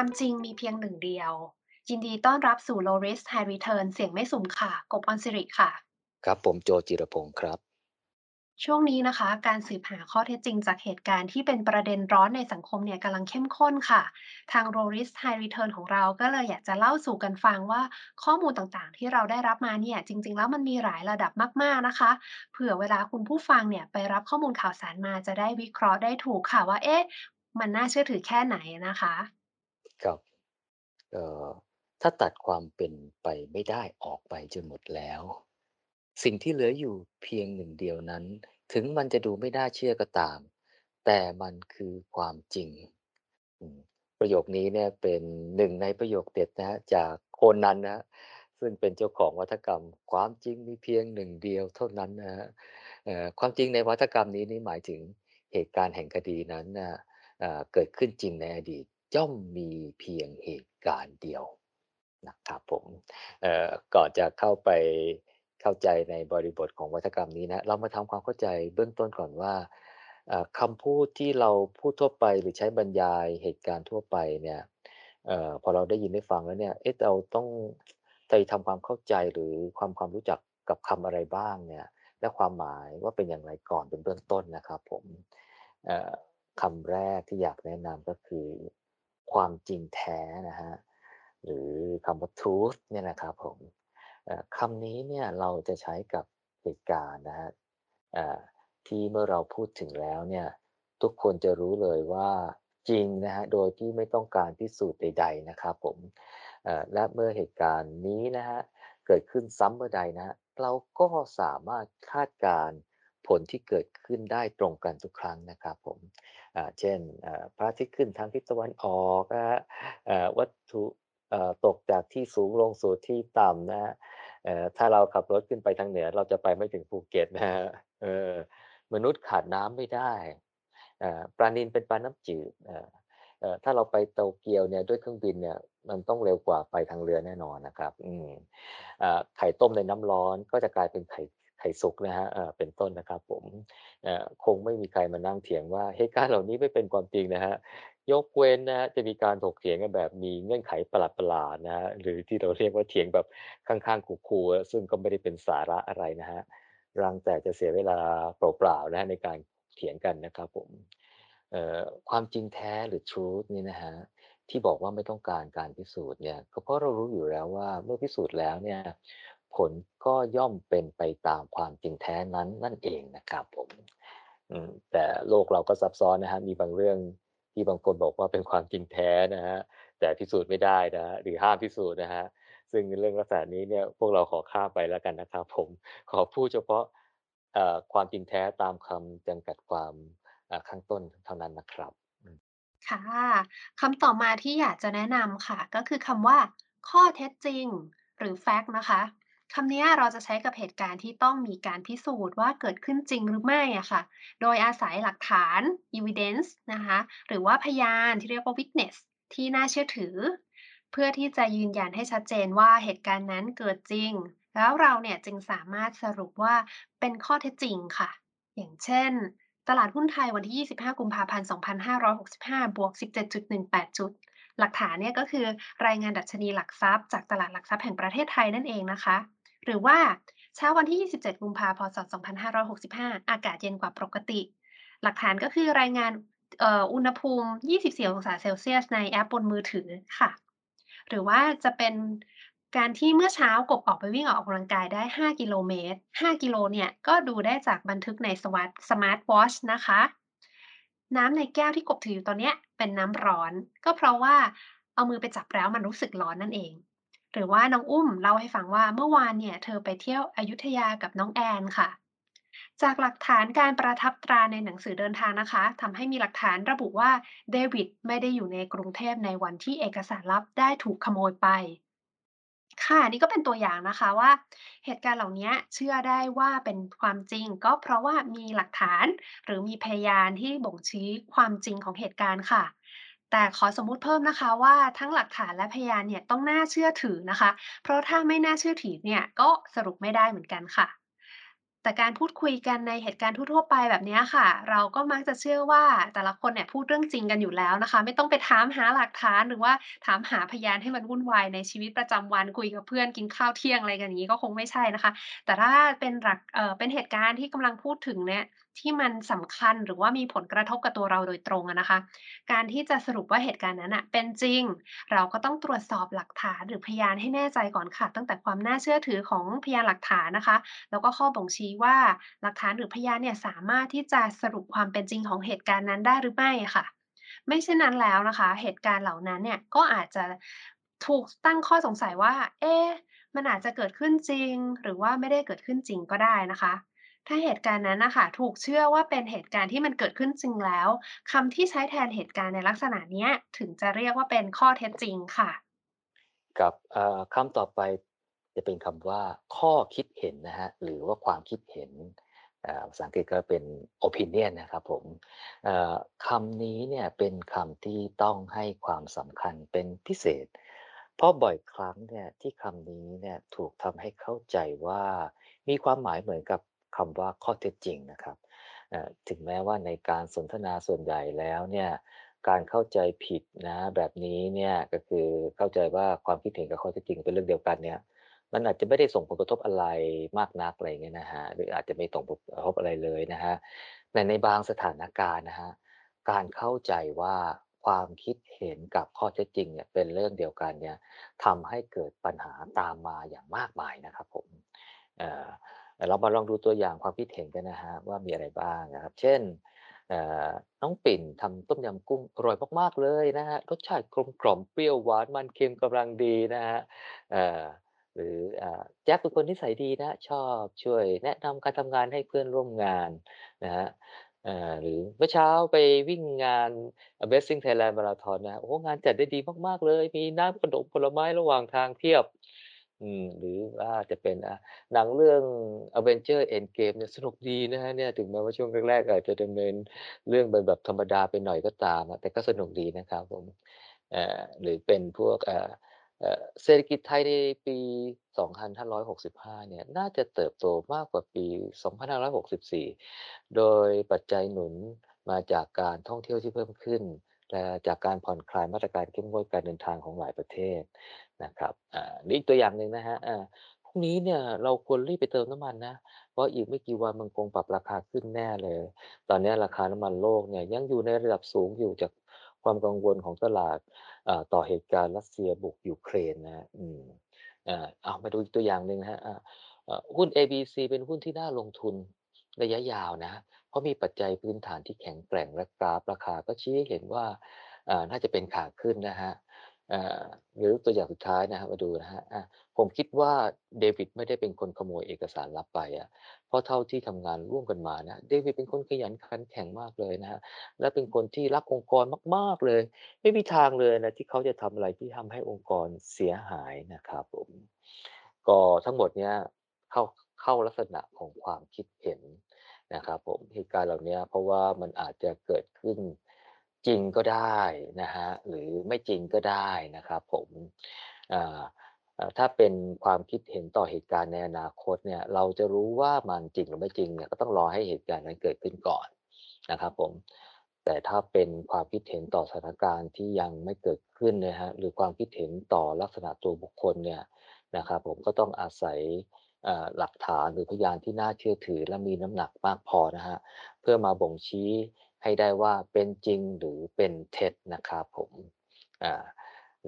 ความจริงมีเพียงหนึ่งเดียว ยินดีต้อนรับสู่ Low Risk High Return เสียงไม่สุ่มค่ะ กบออนสิริค่ะ ครับผมโจจิรพงศ์ครับ ช่วงนี้นะคะ การสืบหาข้อเท็จจริงจากเหตุการณ์ที่เป็นประเด็นร้อนในสังคมเนี่ยกำลังเข้มข้นค่ะ ทาง Low Risk High Return ของเราก็เลยอยากจะเล่าสู่กันฟังว่าข้อมูลต่างๆ ที่เราได้รับมาเนี่ยจริง ๆ แล้วมันมีหลายระดับมากๆนะคะ เผื่อเวลาคุณผู้ฟังเนี่ยไปรับข้อมูลข่าวสารมาจะได้วิเคราะห์ได้ถูกค่ะว่าเอ๊ะมันน่าเชื่อถือแค่ไหนนะคะ ครับ เอ่อ ถ้าตัดความเป็นไปไม่ได้ออกไปจนหมดแล้ว สิ่งที่เหลืออยู่เพียงหนึ่งเดียวนั้น ถึงมันจะดูไม่น่าเชื่อก็ตาม แต่มันคือความจริงประโยคนี้เนี่ยเป็นหนึ่งในประโยคเด็ดนะฮะจากโคนนั้นนะซึ่งเป็นเจ้าของวัฒกรรม ความจริงมีเพียงหนึ่งเดียวเท่านั้น นะฮะความจริงในวัฒกรรมนี้นี่หมายถึงเหตุการณ์แห่งคดีนั้นนะเกิดขึ้นจริงในอดีต ย่อมมีเพียงเหตุการณ์เดียวนะครับผมก่อนจะเข้าไปเข้าใจในบริบทของวัฒกรรมนี้นะเรามาทำความเข้าใจเบื้องต้นก่อนว่าคำพูดที่เราพูดทั่วไปหรือใช้บรรยายเหตุการณ์ทั่วไปเนี่ยออพอเราได้ยินได้ฟังแล้วเนี่ยเอ๊ะเราต้องไปทำความเข้าใจหรือความความรู้จักกับคำอะไรบ้างเนี่ยและความหมายว่าเป็นอย่างไรก่อนเป็นเบื้องต้นนะครับผมคำแรกที่อยากแนะนำก็คือ ความจริงแท้นะฮะหรือคำว่า truth เนี่ยนะครับผมคำนี้เนี่ยเราจะใช้กับเหตุการณ์นะฮะที่เมื่อเราพูดถึงแล้วเนี่ยทุกคนจะรู้เลยว่าจริงนะฮะโดยที่ไม่ต้องการพิสูจน์ใด ๆนะครับผมและเมื่อเหตุการณ์นี้นะฮะเกิดขึ้นซ้ำเมื่อใดนะเราก็สามารถคาดการ ผลที่เกิดขึ้นได้ตรงกันทุกครั้งนะครับผมเช่นพระอาทิตย์ขึ้นทางทิศตะวันออกวัตถุตกจากที่สูงลงสู่ที่ต่ำนะฮะถ้าเราขับรถขึ้นไปทางเหนือ เราจะไปไม่ถึงภูเก็ตนะฮะมนุษย์ขาดน้ำไม่ได้ปลานิลเป็นปลาน้ำจืดถ้าเราไปโตเกียวเนี่ยด้วยเครื่องบินเนี่ยมันต้องเร็วกว่าไปทางเรือแน่นอนนะครับไข่ต้มในน้ำร้อนก็จะกลายเป็นไข่ ไข่สุกนะฮะเป็นต้นนะครับผมคงไม่มีใครมานั่งเถียงว่าเหตุการณ์เหล่านี้ไม่เป็นความจริงนะฮะยกเว้นนะจะมีการถกเถียงกันแบบมีเงื่อนไขประหลาดๆนะฮะหรือที่เราเรียกว่าเถียงแบบข้างๆคู่ๆซึ่งก็ไม่ได้เป็นสาระอะไรนะฮะรังแต่จะเสียเวลาเปล่าๆนะในการเถียงกันนะครับผมความจริงแท้หรือ truth นี่นะฮะที่บอกว่าไม่ต้องการการพิสูจน์เนี่ยก็เพราะเรารู้อยู่แล้วว่าเมื่อพิสูจน์แล้วเนี่ย ผลก็ย่อมเป็นไปตามความจริงแท้นั้นนั่นเองนะครับผมแต่โลกเราก็ซับซ้อนนะฮะมีบางเรื่องที่บางคนบอกว่าเป็นความจริงแท้นะฮะแต่พิสูจน์ไม่ได้นะหรือห้ามพิสูจน์นะฮะซึ่งเรื่องลักษณะนี้เนี่ยพวกเราขอข้ามไปแล้วกันนะครับผมขอพูดเฉพาะความจริงแท้ตามคำจำกัดความข้างต้นเท่านั้นนะครับค่ะคำต่อมาที่อยากจะแนะนำค่ะ ก็คือคำว่า ข้อเท็จจริง หรือ fact นะคะ คำนี้เราจะใช้กับเหตุการณ์ที่ต้องมีการพิสูจน์ว่าเกิดขึ้นจริงหรือไม่อะค่ะ โดยอาศัยหลักฐาน evidence นะคะ หรือว่าพยานที่เรียกว่า witness ที่น่าเชื่อถือ เพื่อที่จะยืนยันให้ชัดเจนว่าเหตุการณ์นั้นเกิดจริง แล้วเราเนี่ยจึงสามารถสรุปว่าเป็นข้อเท็จจริงค่ะ อย่างเช่น ตลาดหุ้นไทยวันที่ 25 กุมภาพันธ์ 2565 บวก 17.18 จุดหลักฐานเนี่ยก็คือรายงานดัชนีหลักทรัพย์จากตลาดหลักทรัพย์แห่งประเทศไทยนั่นเองนะคะ หรือว่าเช้าวันที่ 27 กุมภาพันธ์2565 อากาศเย็นกว่าปกติ หลักฐานก็คือรายงานอุณหภูมิ 24 องศาเซลเซียส ในแอปบนมือถือค่ะ หรือว่าจะเป็นการที่เมื่อเช้ากบออกไปวิ่งออกกำลังกายได้ 5 กิโลเมตร 5 กิโลเนี่ยก็ดูได้จากบันทึกใน watch smartwatch นะคะ น้ำในแก้วที่กบถืออยู่ตอนนี้เป็นน้ำร้อน ก็เพราะว่าเอามือไปจับแล้วมันรู้สึกร้อนนั่นเอง หรือว่าน้องอุ้มเล่าให้ฟังว่าเมื่อวานเนี่ย เธอไปเที่ยวอยุธยากับน้องแอนค่ะ จากหลักฐานการประทับตราในหนังสือเดินทางนะคะทำให้มีหลักฐานระบุว่าเดวิดไม่ได้อยู่ในกรุงเทพในวันที่เอกสารลับได้ถูกขโมยไป ค่ะนี่ก็เป็นตัวอย่างนะคะว่า เหตุการณ์เหล่านี้เชื่อได้ว่าเป็นความจริง ก็เพราะว่ามีหลักฐาน หรือมีพยานที่บ่งชี้ความจริงของเหตุการณ์ค่ะ แต่ขอสมมุติเพิ่มนะคะว่าทั้งหลักฐานและพยานเนี่ยต้องน่าเชื่อถือนะคะ เพราะถ้าไม่น่าเชื่อถือเนี่ยก็สรุปไม่ได้เหมือนกันค่ะ แต่การพูดคุยกันในเหตุการณ์ทั่วๆไปแบบนี้ค่ะ เราก็มักจะเชื่อว่าแต่ละคนเนี่ยพูดเรื่องจริงกันอยู่แล้วนะคะ ไม่ต้องไปถามหาหลักฐานหรือว่าถามหาพยานให้มันวุ่นวายในชีวิตประจำวันคุยกับเพื่อนกินข้าวเที่ยงอะไรกันอย่างงี้ก็คงไม่ใช่นะคะ แต่ถ้าเป็นหลักเอ่อเป็นเหตุการณ์ที่กำลังพูดถึงเนี่ย ที่มันสำคัญหรือว่ามีผลกระทบกับตัวเราโดยตรงนะคะ การที่จะสรุปว่าเหตุการณ์นั้นเป็นจริง เราก็ต้องตรวจสอบหลักฐานหรือพยานให้แน่ใจก่อนค่ะ ตั้งแต่ความน่าเชื่อถือของพยานหลักฐานนะคะ แล้วก็ข้อบ่งชี้ว่าหลักฐานหรือพยานเนี่ยสามารถที่จะสรุปความเป็นจริงของเหตุการณ์นั้นได้หรือไม่ค่ะ ไม่เช่นนั้นแล้วนะคะ เหตุการณ์เหล่านั้นเนี่ยก็อาจจะถูกตั้งข้อสงสัยว่า เอ๊ะมันอาจจะเกิดขึ้นจริง หรือว่าไม่ได้เกิดขึ้นจริงก็ได้นะคะ ถ้าเหตุการณ์นั้นนะคะถูกเชื่อว่าเป็นเหตุการณ์ที่มันเกิดขึ้นจริงแล้วคำที่ใช้แทนเหตุการณ์ในลักษณะเนี้ย ถึงจะเรียกว่าเป็นข้อเท็จจริงค่ะ กับอ่อคำต่อไปจะเป็นคำว่า ข้อคิดเห็นนะฮะหรือว่าความคิดเห็นภาษาอังกฤษก็เป็น opinion นะครับผมคำนี้เนี่ยเป็นคำที่ต้องให้ความสำคัญเป็นพิเศษ เพราะบ่อยครั้งเนี่ยที่คำนี้เนี่ยถูกทำให้เข้าใจว่า มีความหมายเหมือนกับ คำว่าข้อเท็จจริงนะครับถึงแม้ว่าในการสนทนาส่วนใหญ่แล้วเนี่ยการเข้าใจผิดนะแบบนี้เนี่ยก็คือเข้าใจว่าความคิดเห็นกับข้อเท็จจริงเป็นเรื่องเดียวกันเนี่ยมันอาจจะไม่ได้ส่งผลกระทบอะไรมากนักอะไรเงี้ยนะฮะหรืออาจจะไม่ส่งผลกระทบอะไรเลยนะฮะแต่ในบางสถานการณ์นะฮะการเข้าใจว่าความคิดเห็นกับข้อเท็จจริงเนี่ยเป็นเรื่องเดียวกันเนี่ยทำให้เกิดปัญหาตามมาอย่างมากมายนะครับผม เรามาลองดูตัวอย่างความคิดเห็นกันนะฮะว่ามีอะไรบ้างนะครับ เช่นน้องปิ่นทำต้มยำกุ้งอร่อยมากๆเลยนะครับรสชาติกลมกล่อมเปรี้ยวหวานมันเค็มกำลังดีนะครับหรืออแจ็คเป็นคนนิสัยดีนะชอบช่วย แนะนำการทำงานให้เพื่อนร่วมงานนะครับหรือเมื่อเช้าไปวิ่งงานอ่า Amazing Thailand Marathon นะครับโอ้งานจัดได้ดีมากๆเลย มีน้ำขนมผลไม้ระหว่างทางเพียบ อืม หรือว่าจะเป็น อ่า หนังเรื่อง Avengers Endgame เนี่ยสนุกดีนะครับเนี่ย ถึงแม้ว่าช่วงแรก ๆ อาจจะดำเนินเรื่องเป็นแบบธรรมดาไปหน่อยก็ตามอะ แต่ก็สนุกดีนะครับผม เอ่อ หรือเป็นพวก เอ่อ เอ่อ เศรษฐกิจไทยในปี 2565 เนี่ย น่าจะเติบโตมากกว่าปี 2564 โดยปัจจัยหนุนมาจากการท่องเที่ยวที่เพิ่มขึ้น จากการผ่อนคลายมาตรการเข้มงวดการเดินทางของหลายประเทศนะครับอ่าหรืออีกตัวอย่างหนึ่งนะครับอาพรุ่งนี้เนี่ยเราควรรีบไปเติมน้ำมันนะ เพราะอีกไม่กี่วันมันคงปรับราคาขึ้นแน่เลย ตอนนี้ราคาน้ำมันโลกเนี่ยยังอยู่ในระดับสูงอยู่จากความกังวลของตลาดอ่าต่อเหตุการณ์รัสเซียบุกยูเครนนะอืมอ่าเอามาดูอีกตัวอย่างหนึ่งนะครับอ่าหุ้น ABC เป็นหุ้นที่น่าลงทุนระยะยาวนะ เพราะมีปัจจัยพื้นฐานที่แข็งแกร่งและกราฟราคาก็ชี้ให้เห็นว่าน่าจะเป็นขาขึ้นนะครับอ่าหรือตัวอย่างสุดท้ายนะครับมาดูนะครับอาผมคิดว่าเดวิดไม่ได้เป็นคนขโมยเอกสารลับไปอะเพราะเท่าที่ทำงานร่วมกันมานะเดวิดเป็นคนขยันขันแข็งมากเลยนะครับและเป็นคนที่รักองค์กรมาก ๆเลย ไม่มีทางเลยนะที่เขาจะทำอะไรที่ทำให้องค์กรเสียหายนะครับผมก็ทั้งหมดเนี้ยเข้าเข้าลักษณะของความคิดเห็น นะครับผมเหตุการณ์เหล่านี้เพราะว่ามันอาจจะเกิดขึ้นจริงก็ได้นะครับหรือไม่จริงก็ได้นะครับผมถ้าเป็นความคิดเห็นต่อเหตุการณ์ในอนาคตเนี่ยเราจะรู้ว่ามันจริงหรือไม่จริงเนี่ยก็ต้องรอให้เหตุการณ์นั้นเกิดขึ้นก่อนนะครับผมแต่ถ้าเป็นความคิดเห็นต่อสถานการณ์ที่ยังไม่เกิดขึ้นนะครับหรือความคิดเห็นต่อลักษณะตัวบุคคลเนี่ยนะครับผมก็ต้องอาศัย หลักฐานหรือพยานที่น่าเชื่อถือและมีน้ำหนักมากพอนะครับเพื่อมาบ่งชี้ให้ได้ว่าเป็นจริงหรือเป็นเท็จนะครับผมอ่า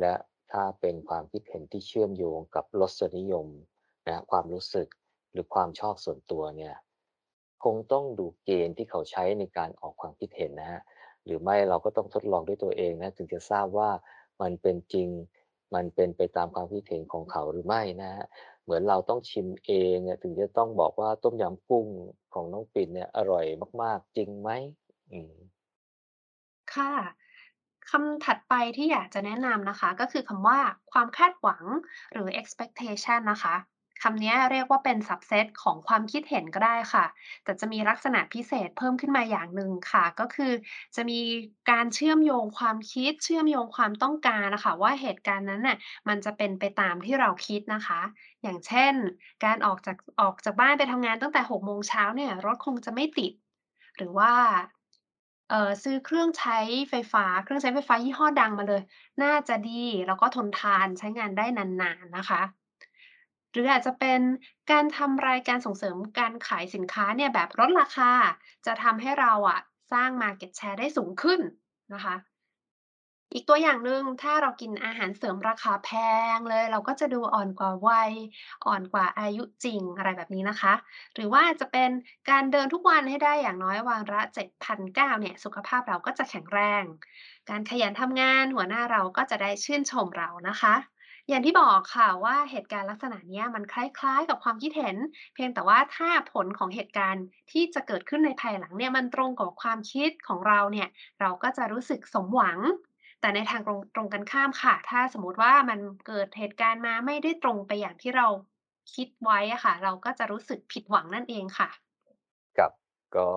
และถ้าเป็นความคิดเห็นที่เชื่อมโยงกับรสนิยมนะความรู้สึกหรือความชอบส่วนตัวเนี่ยคงต้องดูเกณฑ์ที่เขาใช้ในการออกความคิดเห็นนะฮะหรือไม่เราก็ต้องทดลองด้วยตัวเองนะถึงจะทราบว่ามันเป็นจริงมันเป็นไปตามความคิดเห็นของเขาหรือไม่นะฮะ เหมือนเราต้องชิมเองเนี่ยถึงจะต้องบอกว่าต้มยำกุ้งของน้องปิ่นเนี่ยอร่อยมาก ๆ จริงไหมอืม ค่ะคำถัดไปที่อยากจะแนะนำนะคะ ก็คือคำว่าความคาดหวังหรือ expectation นะคะ คำนี้เรียกว่าเป็น subset ของความคิดเห็นก็ได้ค่ะ แต่จะมีลักษณะพิเศษเพิ่มขึ้นมาอย่างหนึ่งค่ะ ก็คือจะมีการเชื่อมโยงความคิด เชื่อมโยงความต้องการนะคะ ว่าเหตุการณ์นั้นน่ะมันจะเป็นไปตามที่เราคิดนะคะ อย่างเช่น การออกจากออกจากบ้านไปทำงานตั้งแต่6โมงเช้าเนี่ยรถคงจะไม่ติด หรือว่าเอ่อซื้อเครื่องใช้ไฟฟ้า เครื่องใช้ไฟฟ้ายี่ห้อดังมาเลย น่าจะดีแล้วก็ทนทานใช้งานได้นานๆนะคะ หรืออาจจะเป็นการทำรายการส่งเสริมการขายสินค้าเนี่ยแบบลดราคา จะทำให้เราอะสร้าง market share ได้สูงขึ้นนะคะ อีกตัวอย่างหนึ่งถ้าเรากินอาหารเสริมราคาแพงเลย เราก็จะดูอ่อนกว่าวัย อ่อนกว่าอายุจริงอะไรแบบนี้นะคะ หรือว่าจะเป็นการเดินทุกวันให้ได้อย่างน้อยวันละ7,900เนี่ย สุขภาพเราก็จะแข็งแรง การขยันทำงานหัวหน้าเราก็จะได้ชื่นชมเรานะคะ อย่างที่บอกค่ะว่าเหตุการณ์ลักษณะเนี้ยมันคล้ายๆ กับความคิดเห็น เพียงแต่ว่าถ้าผลของเหตุการณ์ที่จะเกิดขึ้นในภายหลังเนี่ยมันตรงกับความคิดของเราเนี่ยเราก็จะรู้สึกสมหวัง แต่ในทางตรงตรงกันข้ามค่ะ ถ้าสมมติว่ามันเกิดเหตุการณ์มาไม่ได้ตรงไปอย่างที่เราคิดไว้อะค่ะ เราก็จะรู้สึกผิดหวังนั่นเองค่ะ กับก็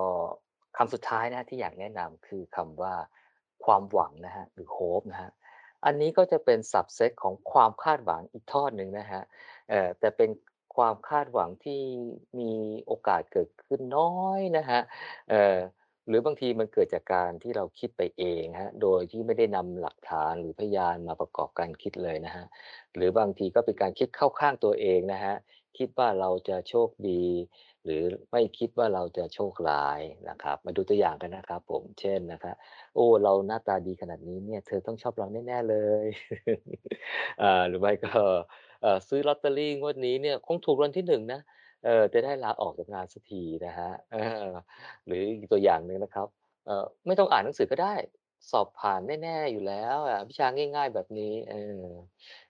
คำสุดท้ายนะที่อยากแนะนำคือคำว่าความหวังนะฮะหรือ hope นะฮะ อันนี้ก็จะเป็น subset ของความคาดหวังอีกทอดหนึ่งนะฮะเอ่อแต่เป็นความคาดหวังที่มีโอกาสเกิดขึ้นน้อยนะฮะเอ่อหรือบางทีมันเกิดจากการที่เราคิดไปเองฮะ โดยที่ไม่ได้นำหลักฐานหรือพยานมาประกอบการคิดเลยนะฮะ หรือบางทีก็เป็นการคิดเข้าข้างตัวเองนะฮะ คิดว่าเราจะโชคดี หรือไม่คิดว่าเราจะโชคร้ายนะครับ มาดูตัวอย่างกันนะครับ ผมเช่นนะครับโอ้เราหน้าตาดีขนาดนี้เนี่ย เธอต้องชอบเราแน่ๆเลย อ่าหรือไม่ก็เอ่อซื้อลอตเตอรี่งวดนี้เนี่ยคงถูกรางวัลที่1นะเออจะได้ลาออกจากงานสักทีนะครับเออหรืออีกตัวอย่างหนึ่งนะครับเออไม่ต้องอ่านหนังสือก็ได้ สอบผ่านแน่ๆอยู่แล้วอะวิชาง่าย ๆ แบบนี้เออ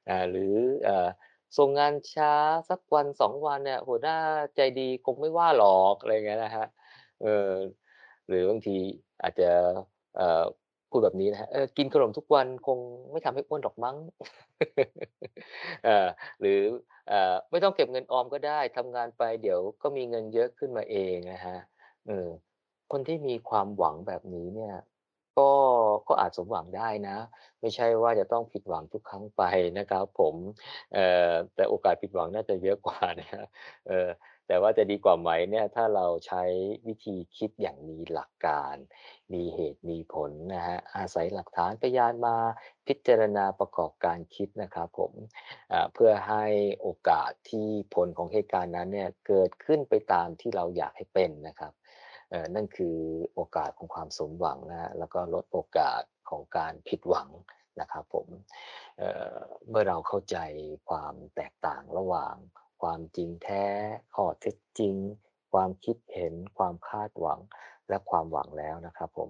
อ่าหรือเอ่อ ส่งงานช้าสักวัน2วันเนี่ยหัวหน้าใจดีคงไม่ว่าหรอกอะไรเงี้ยนะครับเออหรือบางทีอาจจะเอ่อพูดแบบนี้นะครับเออกินขนมทุกวันคงไม่ทำให้อ้วนหรอกมั้งเอ่อหรือเอ่อไม่ต้องเก็บเงินออมก็ได้ทำงานไปเดี๋ยวก็มีเงินเยอะขึ้นมาเองนะครับเออคนที่มีความหวังแบบนี้เนี่ย ก็ ก็อาจสมหวังได้นะ ไม่ใช่ว่าจะต้องผิดหวังทุกครั้งไปนะครับผมแต่โอกาสผิดหวังน่าจะเยอะกว่านะแต่ว่าจะดีกว่าไหมเนี่ยถ้าเราใช้วิธีคิดอย่างมีหลักการ มีเหตุมีผลนะครับอาศัยหลักฐานพยานมาพิจารณาประกอบการคิดนะครับผมเพื่อให้โอกาสที่ผลของเหตุการณ์นั้นเนี่ยเกิดขึ้นไปตามที่เราอยากให้เป็นนะครับ นั่นคือโอกาสของความสมหวังนะแล้วก็ลดโอกาสของการผิดหวังนะครับผมเเมื่อเราเข้าใจความแตกต่างระหว่าง ความจริงแท้ข้อเท็จจริง ความคิดเห็น ความคาดหวังและความหวังแล้วนะครับผม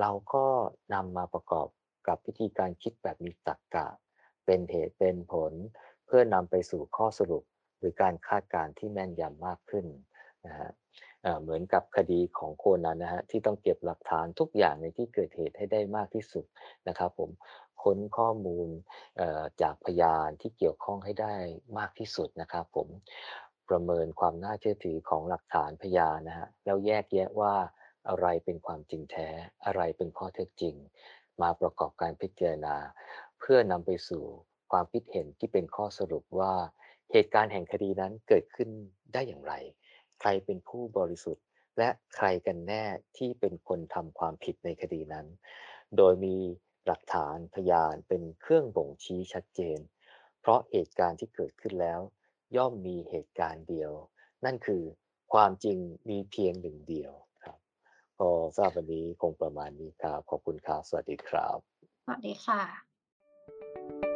เราก็นำมาประกอบกับวิธีการคิดแบบมีตรรกะเป็นเหตุเป็นผล เพื่อนำไปสู่ข้อสรุป หรือการคาดการณ์ที่แม่นยำมากขึ้นนะฮะ เหมือนกับคดีของโคนันนะฮะที่ต้องเก็บหลักฐานทุกอย่างในที่เกิดเหตุให้ได้มากที่สุดนะครับผมค้นข้อมูลจากพยานที่เกี่ยวข้องให้ได้มากที่สุดนะครับผมประเมินความน่าเชื่อถือของหลักฐานพยานนะฮะแล้วแยกแยะว่าอะไรเป็นความจริงแท้ อะไรเป็นข้อเท็จจริง มาประกอบการพิจารณา เพื่อนำไปสู่ความคิดเห็นที่เป็นข้อสรุปว่าเหตุการณ์แห่งคดีนั้นเกิดขึ้นได้อย่างไร ใครเป็นผู้บริสุทธิ์ และใครกันแน่ที่เป็นคนทำความผิดในคดีนั้น โดยมีหลักฐานพยานเป็นเครื่องบ่งชี้ชัดเจน เพราะเหตุการณ์ที่เกิดขึ้นแล้ว ย่อมมีเหตุการณ์เดียว นั่นคือความจริงมีเพียงหนึ่งเดียวครับก็ทราบวันนี้คงประมาณนี้ครับ ขอบคุณครับ สวัสดีครับ สวัสดีค่ะ